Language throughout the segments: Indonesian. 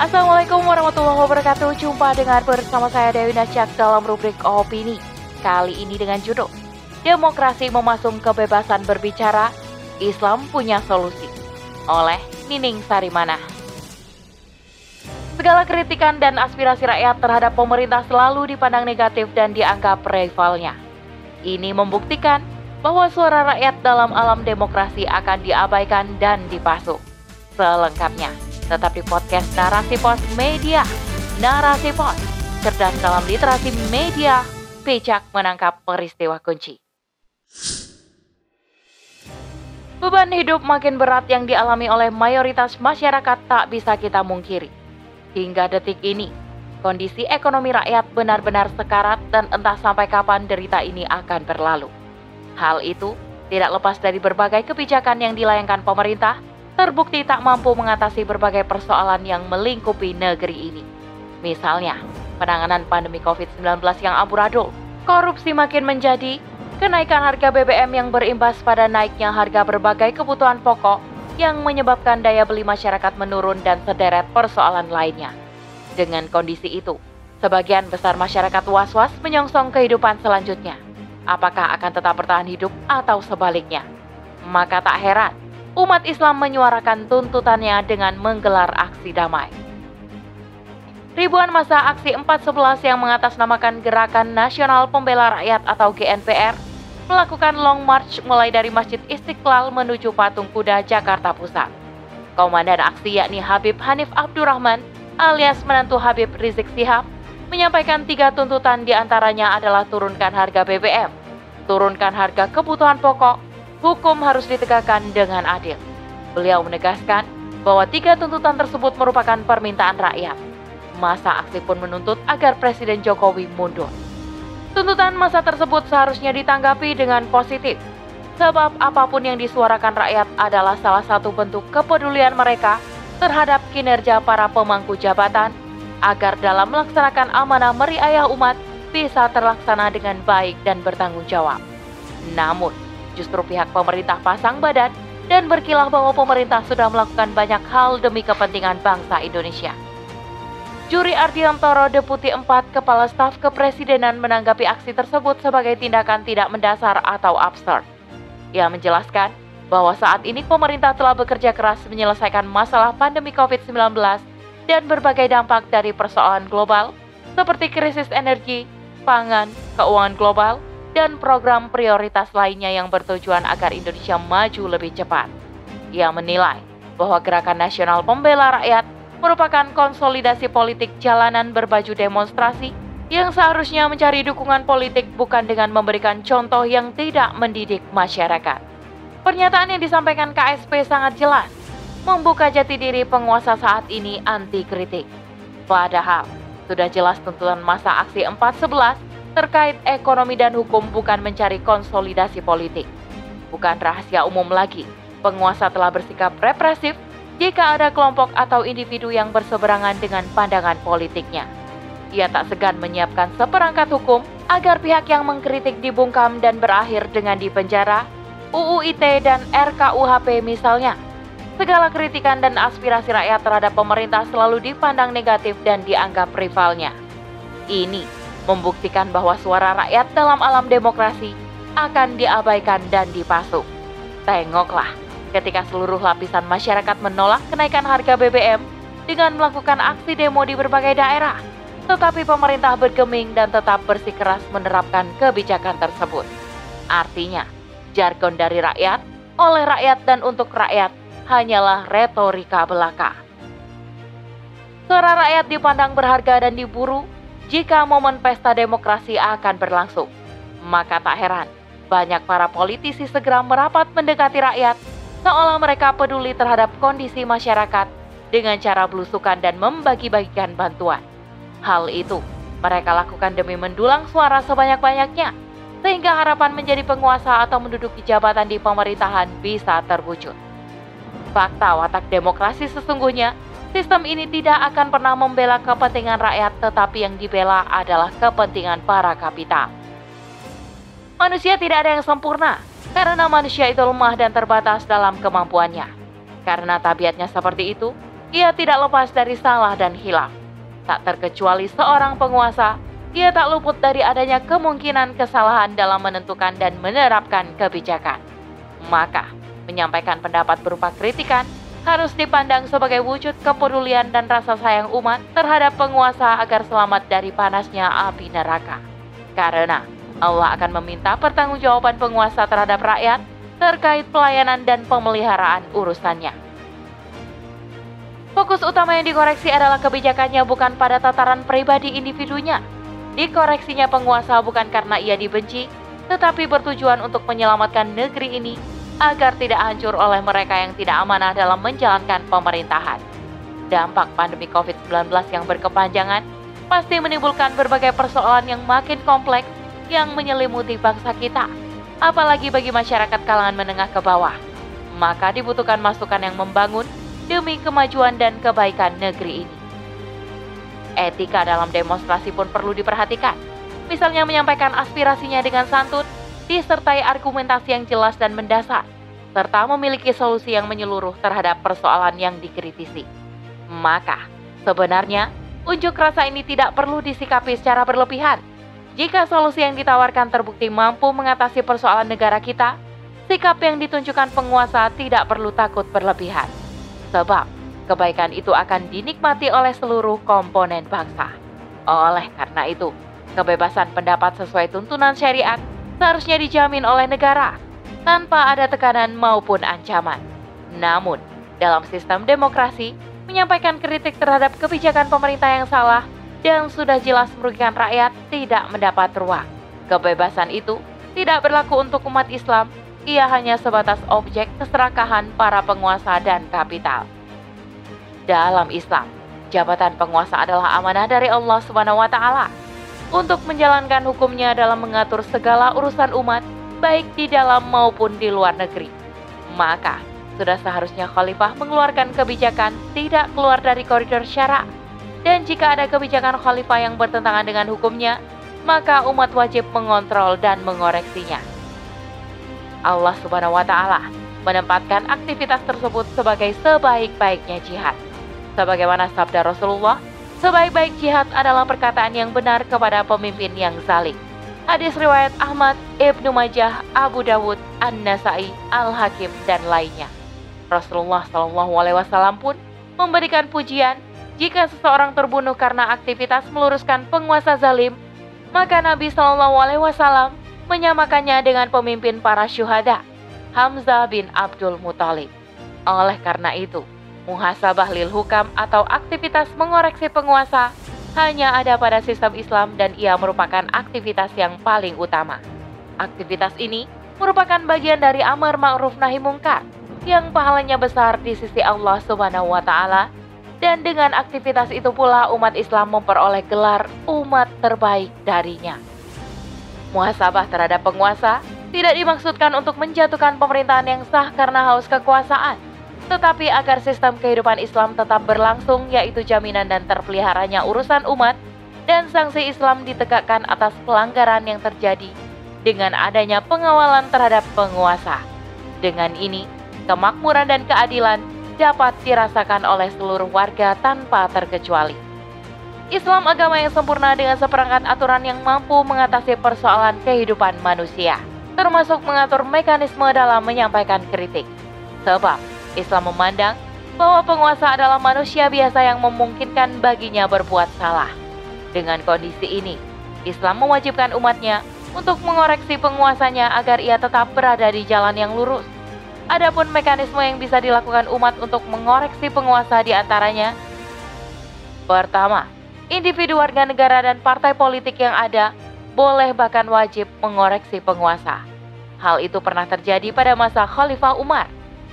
Assalamualaikum warahmatullahi wabarakatuh. Jumpa dengan bersama saya Dewi Nasyak dalam rubrik opini. Kali ini dengan judul Demokrasi memasung kebebasan berbicara, Islam punya solusi. Oleh Nining Sarimana. Segala kritikan dan aspirasi rakyat terhadap pemerintah selalu dipandang negatif dan dianggap rivalnya. Ini membuktikan bahwa suara rakyat dalam alam demokrasi akan diabaikan dan dipasung. Selengkapnya, tetap di podcast Narasi Pos Media. Narasi Pos, cerdas dalam literasi media, bijak menangkap peristiwa kunci. Beban hidup makin berat yang dialami oleh mayoritas masyarakat tak bisa kita mungkiri. Hingga detik ini, kondisi ekonomi rakyat benar-benar sekarat dan entah sampai kapan derita ini akan berlalu. Hal itu tidak lepas dari berbagai kebijakan yang dilayangkan pemerintah, terbukti tak mampu mengatasi berbagai persoalan yang melingkupi negeri ini. Misalnya, penanganan pandemi COVID-19 yang amburadul, korupsi makin menjadi, kenaikan harga BBM yang berimbas pada naiknya harga berbagai kebutuhan pokok, yang menyebabkan daya beli masyarakat menurun dan sederet persoalan lainnya. Dengan kondisi itu, sebagian besar masyarakat was-was menyongsong kehidupan selanjutnya. Apakah akan tetap bertahan hidup atau sebaliknya? Maka tak heran, umat Islam menyuarakan tuntutannya dengan menggelar aksi damai. Ribuan masa aksi 411 yang mengatasnamakan Gerakan Nasional Pembela Rakyat atau GNPR melakukan long march mulai dari Masjid Istiqlal menuju Patung Kuda Jakarta Pusat. Komandan aksi yakni Habib Hanif Abdurrahman alias menantu Habib Rizik Sihab menyampaikan tiga tuntutan di antaranya adalah turunkan harga BBM, turunkan harga kebutuhan pokok, hukum harus ditegakkan dengan adil. Beliau menegaskan bahwa tiga tuntutan tersebut merupakan permintaan rakyat. Masa aksi pun menuntut agar Presiden Jokowi mundur. Tuntutan masa tersebut seharusnya ditanggapi dengan positif, sebab apa pun yang disuarakan rakyat adalah salah satu bentuk kepedulian mereka terhadap kinerja para pemangku jabatan agar dalam melaksanakan amanah meriayah umat bisa terlaksana dengan baik dan bertanggung jawab. Namun, justru pihak pemerintah pasang badan dan berkilah bahwa pemerintah sudah melakukan banyak hal demi kepentingan bangsa Indonesia. Juri Ardiantoro Deputi 4 Kepala Staf Kepresidenan menanggapi aksi tersebut sebagai tindakan tidak mendasar atau absurd. Ia menjelaskan bahwa saat ini pemerintah telah bekerja keras menyelesaikan masalah pandemi COVID-19 dan berbagai dampak dari persoalan global seperti krisis energi, pangan, keuangan global, dan program prioritas lainnya yang bertujuan agar Indonesia maju lebih cepat. Ia menilai bahwa Gerakan Nasional Pembela Rakyat merupakan konsolidasi politik jalanan berbaju demonstrasi yang seharusnya mencari dukungan politik bukan dengan memberikan contoh yang tidak mendidik masyarakat. Pernyataan yang disampaikan KSP sangat jelas, membuka jati diri penguasa saat ini anti kritik. Padahal, sudah jelas tuntutan masa aksi 411 terkait ekonomi dan hukum bukan mencari konsolidasi politik. Bukan rahasia umum lagi, penguasa telah bersikap represif jika ada kelompok atau individu yang berseberangan dengan pandangan politiknya. Ia tak segan menyiapkan seperangkat hukum agar pihak yang mengkritik dibungkam dan berakhir dengan dipenjara, UU ITE dan RKUHP misalnya. Segala kritikan dan aspirasi rakyat terhadap pemerintah selalu dipandang negatif dan dianggap rivalnya. Ini membuktikan bahwa suara rakyat dalam alam demokrasi akan diabaikan dan dipasung. Tengoklah, ketika seluruh lapisan masyarakat menolak kenaikan harga BBM dengan melakukan aksi demo di berbagai daerah. Tetapi pemerintah bergeming dan tetap bersikeras menerapkan kebijakan tersebut. Artinya, jargon dari rakyat, oleh rakyat dan untuk rakyat hanyalah retorika belaka. Suara rakyat dipandang berharga dan diburu jika momen pesta demokrasi akan berlangsung. Maka tak heran, banyak para politisi segera merapat mendekati rakyat seolah mereka peduli terhadap kondisi masyarakat dengan cara belusukan dan membagi-bagikan bantuan. Hal itu mereka lakukan demi mendulang suara sebanyak-banyaknya, sehingga harapan menjadi penguasa atau menduduki jabatan di pemerintahan bisa terwujud. Fakta watak demokrasi sesungguhnya, sistem ini tidak akan pernah membela kepentingan rakyat, tetapi yang dibela adalah kepentingan para kapital. Manusia tidak ada yang sempurna, karena manusia itu lemah dan terbatas dalam kemampuannya. Karena tabiatnya seperti itu, ia tidak lepas dari salah dan hilaf. Tak terkecuali seorang penguasa, ia tak luput dari adanya kemungkinan kesalahan dalam menentukan dan menerapkan kebijakan. Maka, menyampaikan pendapat berupa kritikan harus dipandang sebagai wujud kepedulian dan rasa sayang umat terhadap penguasa agar selamat dari panasnya api neraka. Karena Allah akan meminta pertanggungjawaban penguasa terhadap rakyat terkait pelayanan dan pemeliharaan urusannya. Fokus utama yang dikoreksi adalah kebijakannya bukan pada tataran pribadi individunya. Dikoreksinya penguasa bukan karena ia dibenci, tetapi bertujuan untuk menyelamatkan negeri ini agar tidak hancur oleh mereka yang tidak amanah dalam menjalankan pemerintahan. Dampak pandemi COVID-19 yang berkepanjangan pasti menimbulkan berbagai persoalan yang makin kompleks yang menyelimuti bangsa kita, apalagi bagi masyarakat kalangan menengah ke bawah. Maka dibutuhkan masukan yang membangun demi kemajuan dan kebaikan negeri ini. Etika dalam demonstrasi pun perlu diperhatikan. Misalnya menyampaikan aspirasinya dengan santun, disertai argumentasi yang jelas dan mendasar, serta memiliki solusi yang menyeluruh terhadap persoalan yang dikritisi. Maka, sebenarnya, unjuk rasa ini tidak perlu disikapi secara berlebihan. Jika solusi yang ditawarkan terbukti mampu mengatasi persoalan negara kita, sikap yang ditunjukkan penguasa tidak perlu takut berlebihan sebab kebaikan itu akan dinikmati oleh seluruh komponen bangsa. Oleh karena itu, kebebasan pendapat sesuai tuntunan syariat seharusnya dijamin oleh negara tanpa ada tekanan maupun ancaman. Namun, dalam sistem demokrasi, menyampaikan kritik terhadap kebijakan pemerintah yang salah dan sudah jelas merugikan rakyat tidak mendapat ruang. Kebebasan itu tidak berlaku untuk umat Islam ia hanya sebatas objek keserakahan para penguasa dan kapital. Dalam Islam, jabatan penguasa adalah amanah dari Allah Subhanahu wa taala untuk menjalankan hukumnya dalam mengatur segala urusan umat baik di dalam maupun di luar negeri. Maka, sudah seharusnya khalifah mengeluarkan kebijakan tidak keluar dari koridor syara. Dan jika ada kebijakan khalifah yang bertentangan dengan hukumnya, maka umat wajib mengontrol dan mengoreksinya. Allah Subhanahu wa taala menempatkan aktivitas tersebut sebagai sebaik-baiknya jihad. Sebagaimana sabda Rasulullah, sebaik-baik jihad adalah perkataan yang benar kepada pemimpin yang zalim. Hadis riwayat Ahmad, Ibnu Majah, Abu Dawud, An-Nasai, Al-Hakim dan lainnya. Rasulullah Shallallahu alaihi wasallam pun memberikan pujian jika seseorang terbunuh karena aktivitas meluruskan penguasa zalim, maka Nabi Shallallahu alaihi wasallam menyamakannya dengan pemimpin para syuhada, Hamzah bin Abdul Muthalib. Oleh karena itu, muhasabah lil hukam atau aktivitas mengoreksi penguasa hanya ada pada sistem Islam dan ia merupakan aktivitas yang paling utama. Aktivitas ini merupakan bagian dari amar ma'ruf nahi mungkar yang pahalanya besar di sisi Allah Subhanahu wa taala dan dengan aktivitas itu pula umat Islam memperoleh gelar umat terbaik darinya. Muhasabah terhadap penguasa tidak dimaksudkan untuk menjatuhkan pemerintahan yang sah karena haus kekuasaan, tetapi agar sistem kehidupan Islam tetap berlangsung yaitu jaminan dan terpeliharanya urusan umat dan sanksi Islam ditegakkan atas pelanggaran yang terjadi dengan adanya pengawalan terhadap penguasa. Dengan ini, kemakmuran dan keadilan dapat dirasakan oleh seluruh warga tanpa terkecuali. Islam agama yang sempurna dengan seperangkat aturan yang mampu mengatasi persoalan kehidupan manusia, termasuk mengatur mekanisme dalam menyampaikan kritik. Sebab Islam memandang bahwa penguasa adalah manusia biasa yang memungkinkan baginya berbuat salah. Dengan kondisi ini, Islam mewajibkan umatnya untuk mengoreksi penguasanya agar ia tetap berada di jalan yang lurus. Adapun mekanisme yang bisa dilakukan umat untuk mengoreksi penguasa di antaranya Pertama, individu warga negara dan partai politik yang ada boleh bahkan wajib mengoreksi penguasa. Hal itu pernah terjadi pada masa Khalifah Umar.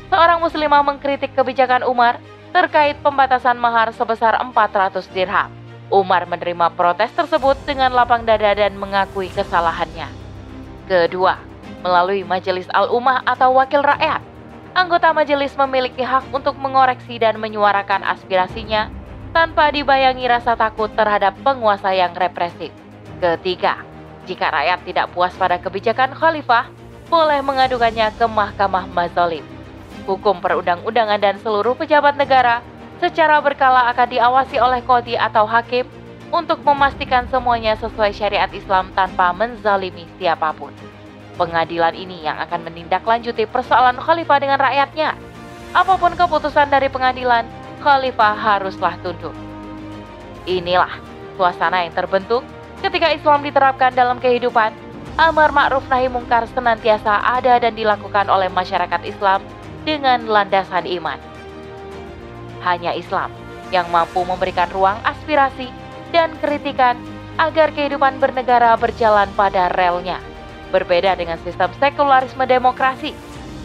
Seorang muslimah mengkritik kebijakan Umar terkait pembatasan mahar sebesar 400 dirham. Umar menerima protes tersebut dengan lapang dada dan mengakui kesalahannya. Kedua, melalui Majelis Al-Ummah atau Wakil Rakyat, anggota majelis memiliki hak untuk mengoreksi dan menyuarakan aspirasinya tanpa dibayangi rasa takut terhadap penguasa yang represif. Ketiga, jika rakyat tidak puas pada kebijakan khalifah, boleh mengadukannya ke Mahkamah Mazalim. Hukum perundang-undangan dan seluruh pejabat negara secara berkala akan diawasi oleh kodi atau hakim untuk memastikan semuanya sesuai syariat Islam tanpa menzalimi siapa pun. Pengadilan ini yang akan menindaklanjuti persoalan khalifah dengan rakyatnya. Apa pun keputusan dari pengadilan, khalifah haruslah tunduk. Inilah suasana yang terbentuk ketika Islam diterapkan dalam kehidupan. Amar ma'ruf nahi mungkar senantiasa ada dan dilakukan oleh masyarakat Islam dengan landasan iman. Hanya Islam yang mampu memberikan ruang aspirasi dan kritikan agar kehidupan bernegara berjalan pada relnya. Berbeda dengan sistem sekularisme demokrasi,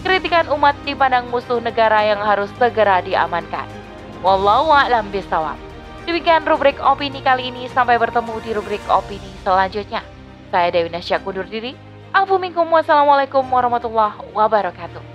kritikan umat dipandang musuh negara yang harus segera diamankan. Wallahu a'lam bishawab. Demikian rubrik opini kali ini, sampai bertemu di rubrik opini selanjutnya. Saya Dewi Nasya kundur diri. Afu minkum wassalamualaikum warahmatullahi wabarakatuh.